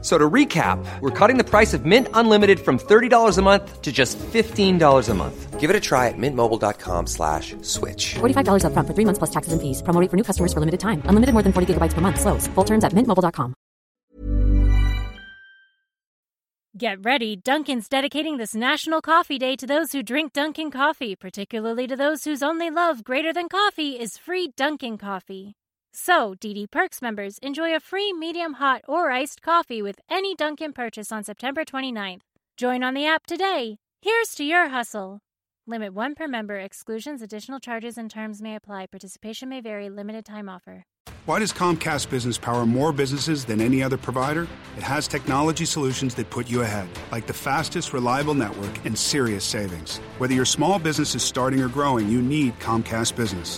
So to recap, we're cutting the price of Mint Unlimited from $30 a month to just $15 a month. Give it a try at mintmobile.com slash switch. $45 up front for three months plus taxes and fees. Promo rate for new customers for limited time. Unlimited more than 40 gigabytes per month. Slows. Full terms at mintmobile.com. Get ready. Dunkin's dedicating this National Coffee Day to those who drink Dunkin' coffee, particularly to those whose only love greater than coffee is free Dunkin' coffee. So, DD Perks members enjoy a free medium hot or iced coffee with any Dunkin' purchase on September 29th. Join on the app today. Here's to your hustle. Limit one per member. Exclusions, additional charges, and terms may apply. Participation may vary. Limited time offer. Why does Comcast Business power more businesses than any other provider? It has technology solutions that put you ahead, like the fastest, reliable network and serious savings. Whether your small business is starting or growing, you need Comcast Business.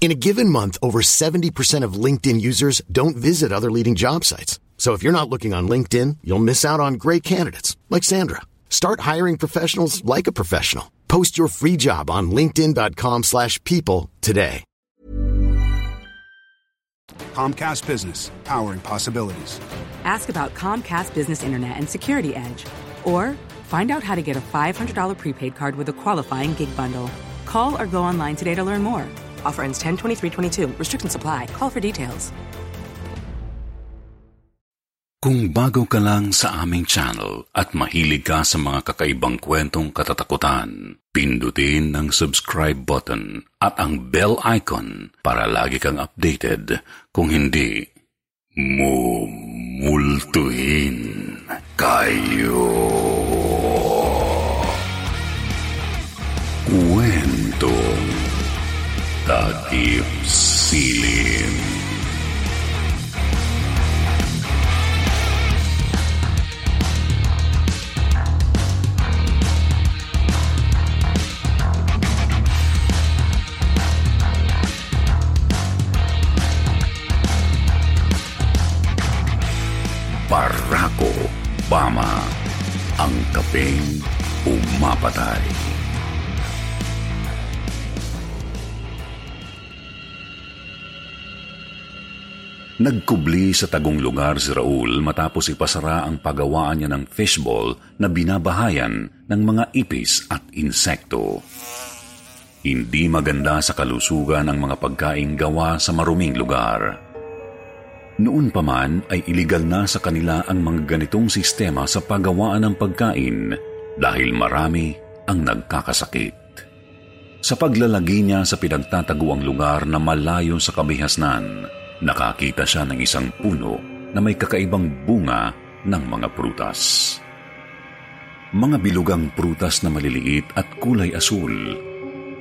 In a given month, over 70% of LinkedIn users don't visit other leading job sites. So if you're not looking on LinkedIn, you'll miss out on great candidates like Sandra. Start hiring professionals like a professional. Post your free job on linkedin.com/people slash people today. Comcast Business, powering possibilities. Ask about Comcast Business Internet and Security Edge. Or find out how to get a $500 prepaid card with a qualifying gig bundle. Call or go online today to learn more. Offer ends 10 22 Restrictions apply. Call for details. Kung bago ka lang sa aming channel at mahilig ka sa mga kakaibang kwentong katatakutan, pindutin ang subscribe button at ang bell icon para lagi kang updated. Kung hindi, mumultuhin Nagkubli sa tagong lugar si Raul matapos ipasara ang pagawaan niya ng fishball na binabahayan ng mga ipis at insekto. Hindi maganda sa kalusugan ang mga pagkain gawa sa maruming lugar. Noon pa man ay iligal na sa kanila ang mga ganitong sistema sa paggawaan ng pagkain dahil marami ang nagkakasakit. Sa paglalagi niya sa pinagtataguang lugar na malayo sa kabihasnan, nakakita siya ng isang puno na may kakaibang bunga ng mga prutas. Mga bilugang prutas na maliliit at kulay asul.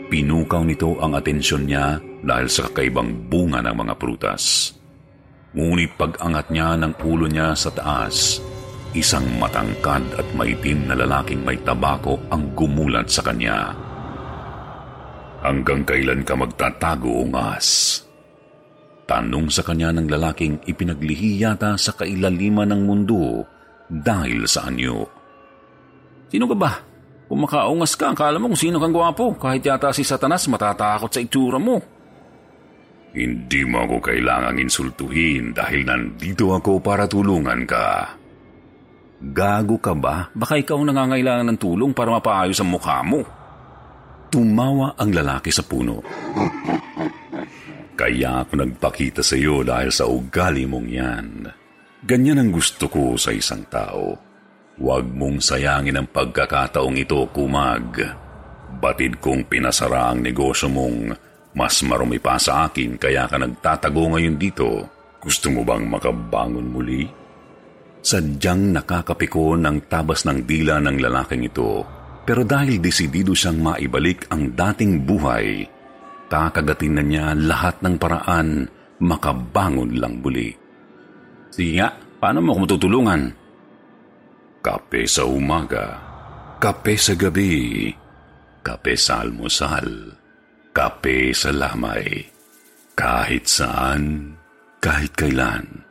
Pinukaw nito ang atensyon niya dahil sa kakaibang bunga ng mga prutas. Ngunit pag-angat niya ng ulo niya sa taas, isang matangkad at maitim na lalaking may tabako ang gumulat sa kanya. Hanggang kailan ka magtatago, ungas? Tanong sa kanya ng lalaking ipinaglihi yata sa kailaliman ng mundo dahil sa anyo. Sino ka ba? Kung makaungas ka, akala mo kung sino kang gwapo. Kahit yata si Satanas matatakot sa itsura mo. Hindi mo ako kailangang insultuhin dahil nandito ako para tulungan ka. Gago ka ba? Baka ikaw nangangailangan ng tulong para mapaayos ang mukha mo. Tumawa ang lalaki sa puno. Kaya ako nagpakita sa iyo dahil sa ugali mong yan. Ganyan ang gusto ko sa isang tao. Huwag mong sayangin ang pagkakataong ito, kumag. Batid kong pinasara ang negosyo mong mas marumi pa sa akin kaya ka nagtatago ngayon dito. Gusto mo bang makabangon muli? Sadyang nakakapiko ng tabas ng dila ng lalaking ito. Pero dahil desidido siyang maibalik ang dating buhay, kakagatin na niya lahat ng paraan makabangon lang muli. Sige nga, paano mo ako matutulungan? Kape sa umaga, kape sa gabi, kape sa almusal, kape sa lamay. Kahit saan, kahit kailan,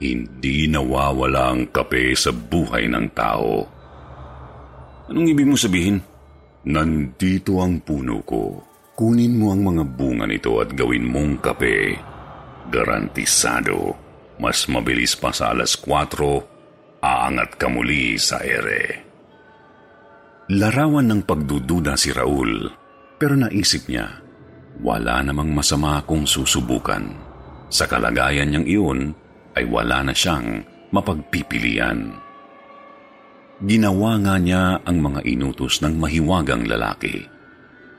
hindi nawawala ang kape sa buhay ng tao. Anong ibig mo sabihin? Nandito ang puno ko. Kunin mo ang mga bunga nito at gawin mong kape. Garantisado, mas mabilis pa sa alas 4, aangat ka muli sa ere. Larawan ng pagdududa si Raul, pero naisip niya, wala namang masama kung susubukan. Sa kalagayan niyang iyon, ay wala na siyang mapagpipilian. Ginawa nga niya ang mga inutos ng mahiwagang lalaki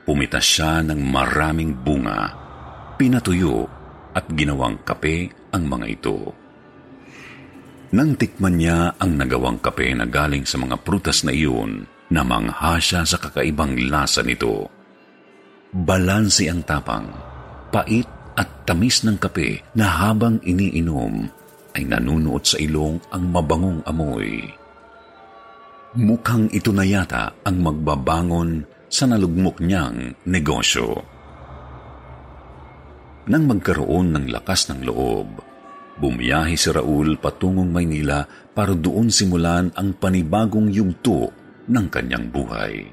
Pumitas siya ng maraming bunga, pinatuyo at ginawang kape ang mga ito. Nang tikman niya ang nagawang kape na galing sa mga prutas na iyon, namangha siya sa kakaibang lasa nito. Balansi ang tapang, pait at tamis ng kape na habang iniinom ay nanunuot sa ilong ang mabangong amoy. Mukhang ito na yata ang magbabangon sa nalugmok niyang negosyo. Nang magkaroon ng lakas ng loob, bumiyahe si Raul patungong Maynila para doon simulan ang panibagong yugto ng kanyang buhay.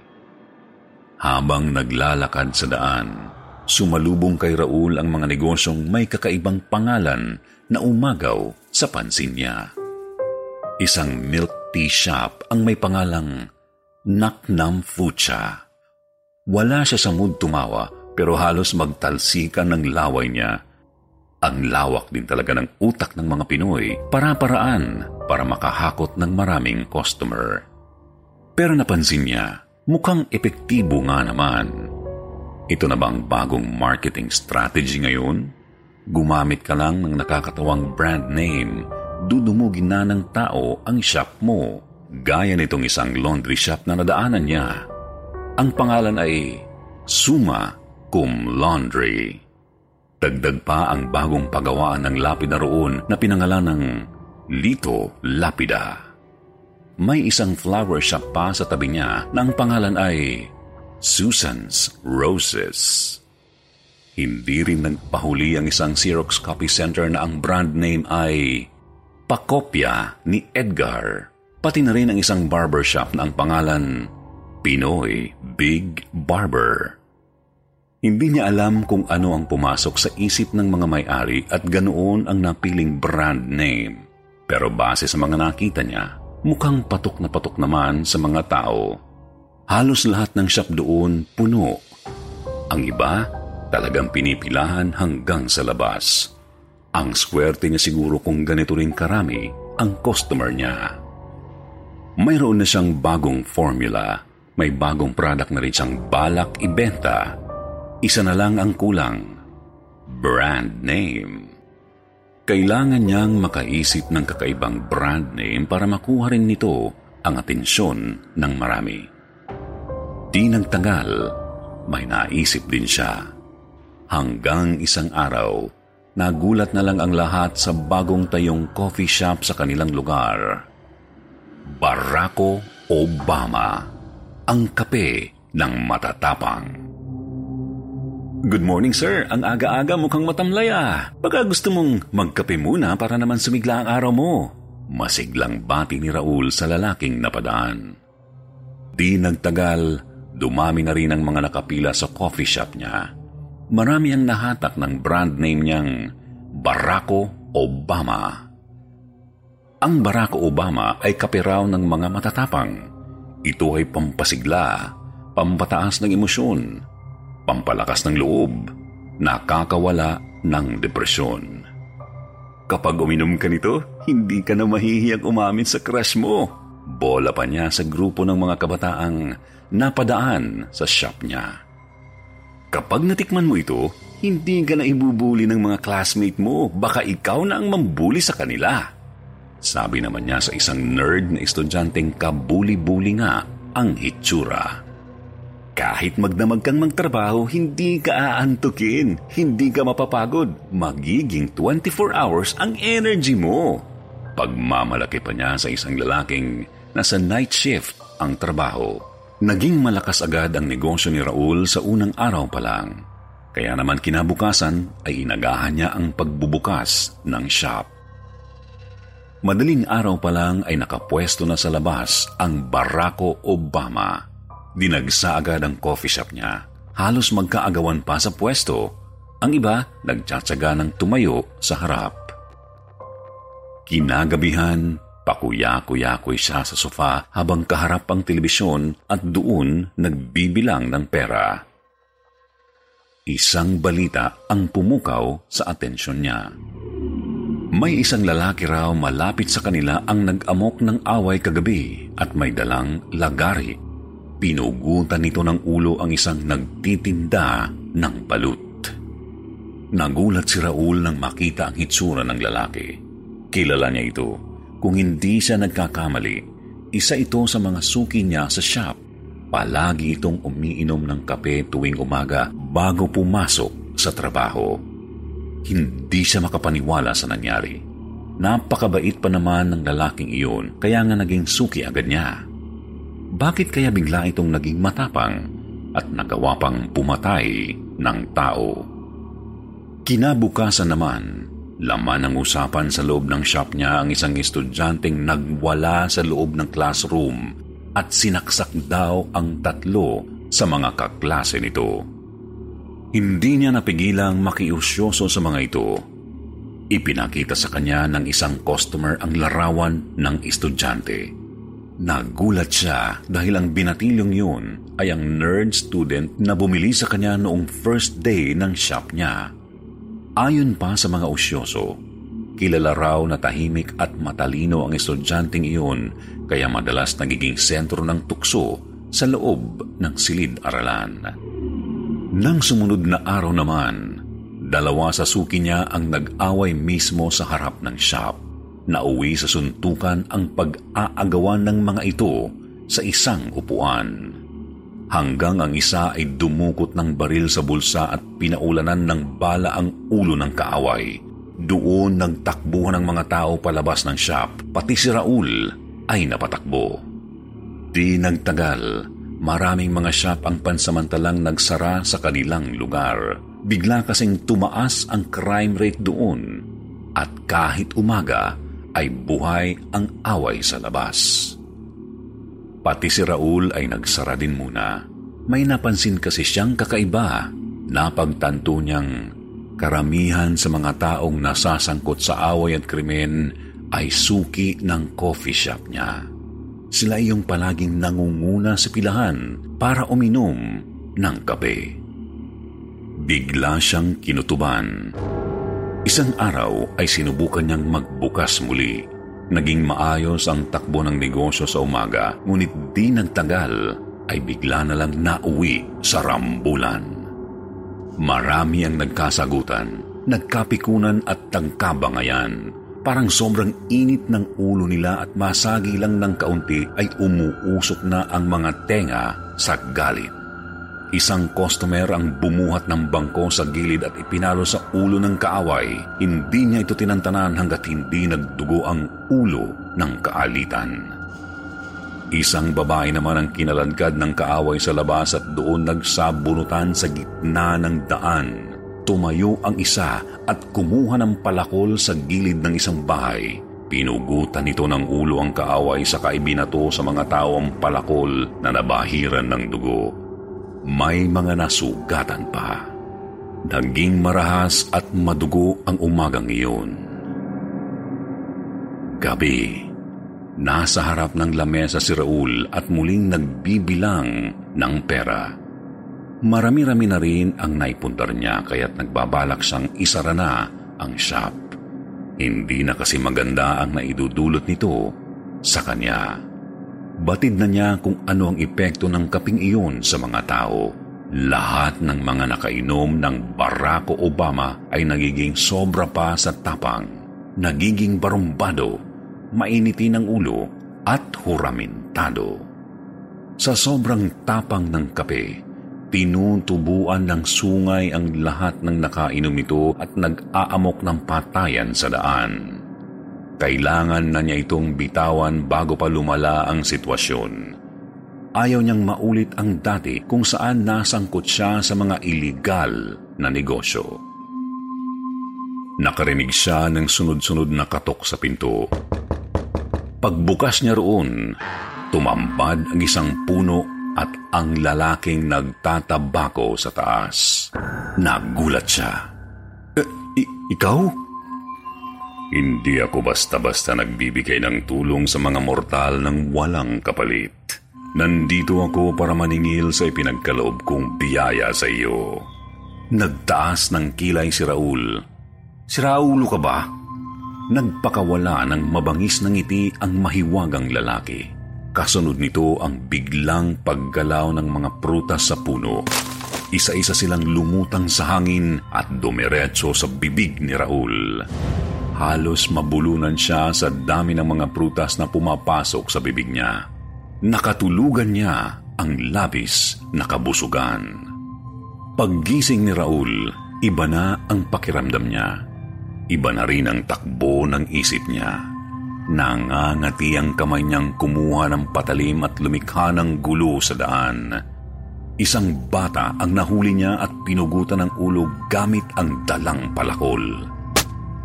Habang naglalakad sa daan, sumalubong kay Raul ang mga negosyong may kakaibang pangalan na umagaw sa pansin niya. Isang milk tea shop ang may pangalang Naknam Fucha. Wala siya sa mood tumawa pero halos magtalsikan ng laway niya. Ang lawak din talaga ng utak ng mga Pinoy para-paraan para makahakot ng maraming customer. Pero napansin niya, mukhang epektibo nga naman. Ito na bang bagong marketing strategy ngayon? Gumamit ka lang ng nakakatawang brand name, dudumugin na ng tao ang shop mo. Gaya nitong isang laundry shop na nadaanan niya ang pangalan ay Suma Cum Laundry. Dagdag pa ang bagong pagawaan ng lapida roon na pinangalan ng Lito Lapida. May isang flower shop pa sa tabi niya na ang pangalan ay Susan's Roses. Hindi rin nagpahuli ang isang Xerox copy center na ang brand name ay Pakopya ni Edgar. Pati na rin ang isang barbershop na ang pangalan Pinoy Big Barber. Hindi niya alam kung ano ang pumasok sa isip ng mga may-ari at ganoon ang napiling brand name. Pero base sa mga nakita niya, mukhang patok na patok naman sa mga tao. Halos lahat ng shop doon puno. Ang iba, talagang pinipilahan hanggang sa labas. Ang swerte niya siguro kung ganito rin karami ang customer niya. Mayroon na siyang bagong formula may bagong product na rin siyang balak ibenta. Isa na lang ang kulang. Brand name. Kailangan niyang makaisip ng kakaibang brand name para makuha rin nito ang atensyon ng marami. Di nagtagal, may naisip din siya. Hanggang isang araw, nagulat na lang ang lahat sa bagong tayong coffee shop sa kanilang lugar. Barako Obama ang kape ng matatapang. Good morning sir, ang aga-aga mukhang matamlay ah. Baka gusto mong magkape muna para naman sumigla ang araw mo. Masiglang bati ni Raul sa lalaking napadaan. Di nagtagal, dumami na rin ang mga nakapila sa coffee shop niya. Marami ang nahatak ng brand name niyang Barack Obama. Ang Barack Obama ay kapiraw ng mga matatapang. Ito ay pampasigla, pampataas ng emosyon, pampalakas ng loob, nakakawala ng depresyon. Kapag uminom ka nito, hindi ka na mahihiyang umamin sa crush mo. Bola pa niya sa grupo ng mga kabataang napadaan sa shop niya. Kapag natikman mo ito, hindi ka na ibubuli ng mga classmate mo. Baka ikaw na ang mambuli sa kanila. Sabi naman niya sa isang nerd na estudyanteng kabuli-buli nga ang hitsura. Kahit magdamag kang magtrabaho, hindi ka aantukin, hindi ka mapapagod. Magiging 24 hours ang energy mo. Pagmamalaki pa niya sa isang lalaking nasa night shift ang trabaho. Naging malakas agad ang negosyo ni Raul sa unang araw pa lang. Kaya naman kinabukasan ay inagahan niya ang pagbubukas ng shop. Madaling araw pa lang ay nakapwesto na sa labas ang Barako Obama Dinagsa agad ang coffee shop niya. Halos magkaagawan pa sa pwesto. Ang iba nagtsatsaga ng tumayo sa harap. Kinagabihan, pakuya-kuya-kuy siya sa sofa habang kaharap ang telebisyon at doon nagbibilang ng pera. Isang balita ang pumukaw sa atensyon niya. May isang lalaki raw malapit sa kanila ang nag-amok ng away kagabi at may dalang lagari Pinugutan nito ng ulo ang isang nagtitinda ng balut. Nagulat si Raul nang makita ang hitsura ng lalaki. Kilala niya ito. Kung hindi siya nagkakamali, isa ito sa mga suki niya sa shop. Palagi itong umiinom ng kape tuwing umaga bago pumasok sa trabaho. Hindi siya makapaniwala sa nangyari. Napakabait pa naman ng lalaking iyon kaya nga naging suki agad niya. Bakit kaya bigla itong naging matapang at nagawa pang pumatay ng tao? Kinabukasan naman, laman ng usapan sa loob ng shop niya ang isang estudyanteng nagwala sa loob ng classroom at sinaksak daw ang tatlo sa mga kaklase nito. Hindi niya napigilang makiusyoso sa mga ito. Ipinakita sa kanya ng isang customer ang larawan ng estudyante. Nagulat siya dahil ang binatilyong yun ay ang nerd student na bumili sa kanya noong first day ng shop niya. Ayon pa sa mga usyoso, kilala raw na tahimik at matalino ang estudyanteng iyon kaya madalas nagiging sentro ng tukso sa loob ng silid-aralan. Nang sumunod na araw naman, dalawa sa suki niya ang nag-away mismo sa harap ng shop. Nauwi sa suntukan ang pag-aagawan ng mga ito sa isang upuan. Hanggang ang isa ay dumukot ng baril sa bulsa at pinaulanan ng bala ang ulo ng kaaway. Doon nagtakbuhan ng mga tao palabas ng shop, pati si Raul ay napatakbo. Di nagtagal, maraming mga shop ang pansamantalang nagsara sa kanilang lugar. Bigla kasing tumaas ang crime rate doon at kahit umaga, ay buhay ang away sa labas. Pati si Raul ay nagsara din muna. May napansin kasi siyang kakaiba. Napagtanto niyang karamihan sa mga taong nasasangkot sa away at krimen ay suki ng coffee shop niya. Sila yung palaging nangunguna sa pilahan para uminom ng kape. Bigla siyang kinutuban. Isang araw ay sinubukan niyang magbukas muli. Naging maayos ang takbo ng negosyo sa umaga, ngunit di nagtagal ay bigla na lang nauwi sa rambulan. Marami ang nagkasagutan, nagkapikunan at tangkabangayan. Parang sobrang init ng ulo nila at masagi lang ng kaunti ay umuusok na ang mga tenga sa galit. Isang customer ang bumuhat ng bangko sa gilid at ipinalo sa ulo ng kaaway. Hindi niya ito tinantanan hanggat hindi nagdugo ang ulo ng kaalitan. Isang babae naman ang kinaladkad ng kaaway sa labas at doon nagsabunutan sa gitna ng daan. Tumayo ang isa at kumuha ng palakol sa gilid ng isang bahay. Pinugutan nito ng ulo ang kaaway sa kaibinato sa mga tao ang palakol na nabahiran ng dugo. May mga nasugatan pa. Naging marahas at madugo ang umagang iyon. Gabi. Nasa harap ng lamesa si Raul at muling nagbibilang ng pera. Marami-rami na rin ang naipundar niya kaya't nagbabalak siyang isara na ang shop. Hindi na kasi maganda ang naidudulot nito sa kanya. Batid na niya kung ano ang epekto ng kaping iyon sa mga tao. Lahat ng mga nakainom ng Barack Obama ay nagiging sobra pa sa tapang, nagiging barumbado mainitin ang ulo at huramintado. Sa sobrang tapang ng kape, tinutubuan ng sungay ang lahat ng nakainom ito at nag-aamok ng patayan sa daan. Kailangan na niya itong bitawan bago pa lumala ang sitwasyon. Ayaw niyang maulit ang dati kung saan nasangkot siya sa mga iligal na negosyo. Nakarinig siya ng sunod-sunod na katok sa pinto. Pagbukas niya roon, tumambad ang isang puno at ang lalaking nagtatabako sa taas. Nagulat siya. E, i- ikaw? Hindi ako basta-basta nagbibigay ng tulong sa mga mortal ng walang kapalit. Nandito ako para maningil sa ipinagkaloob kong biyaya sa iyo. Nagtaas ng kilay si Raul. Si Raulo ka ba? Nagpakawala ng mabangis ng ngiti ang mahiwagang lalaki. Kasunod nito ang biglang paggalaw ng mga prutas sa puno. Isa-isa silang lumutang sa hangin at dumiretso sa bibig ni Raul. Halos mabulunan siya sa dami ng mga prutas na pumapasok sa bibig niya. Nakatulugan niya ang labis na kabusugan. Paggising ni Raul, iba na ang pakiramdam niya. Iba na rin ang takbo ng isip niya. Nangangati ang kamay niyang kumuha ng patalim at lumikha ng gulo sa daan. Isang bata ang nahuli niya at pinugutan ng ulo gamit ang dalang palakol.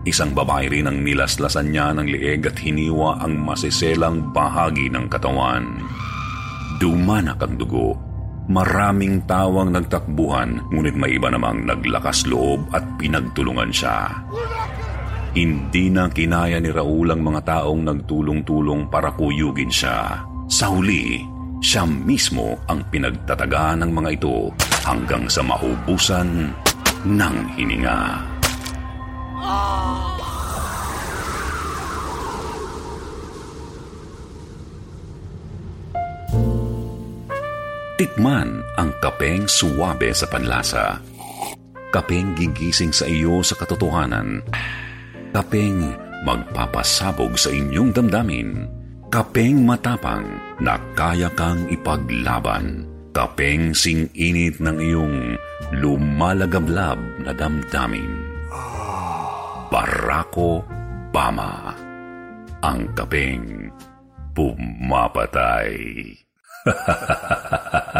Isang babae rin ang nilaslasan niya ng lieg at hiniwa ang masiselang bahagi ng katawan. Dumanak ang dugo. Maraming tawang nagtakbuhan, ngunit may iba namang naglakas loob at pinagtulungan siya. Hindi na kinaya ni Raul ang mga taong nagtulong-tulong para kuyugin siya. Sa huli, siya mismo ang pinagtataga ng mga ito hanggang sa maubusan ng hininga. Tikman ang kapeng suwabe sa panlasa. Kapeng gigising sa iyo sa katotohanan. Kapeng magpapasabog sa inyong damdamin. Kapeng matapang na kaya kang ipaglaban. Kapeng sing-init ng iyong lumalagablab na damdamin. Barako Bama. Ang kapeng pumapatay.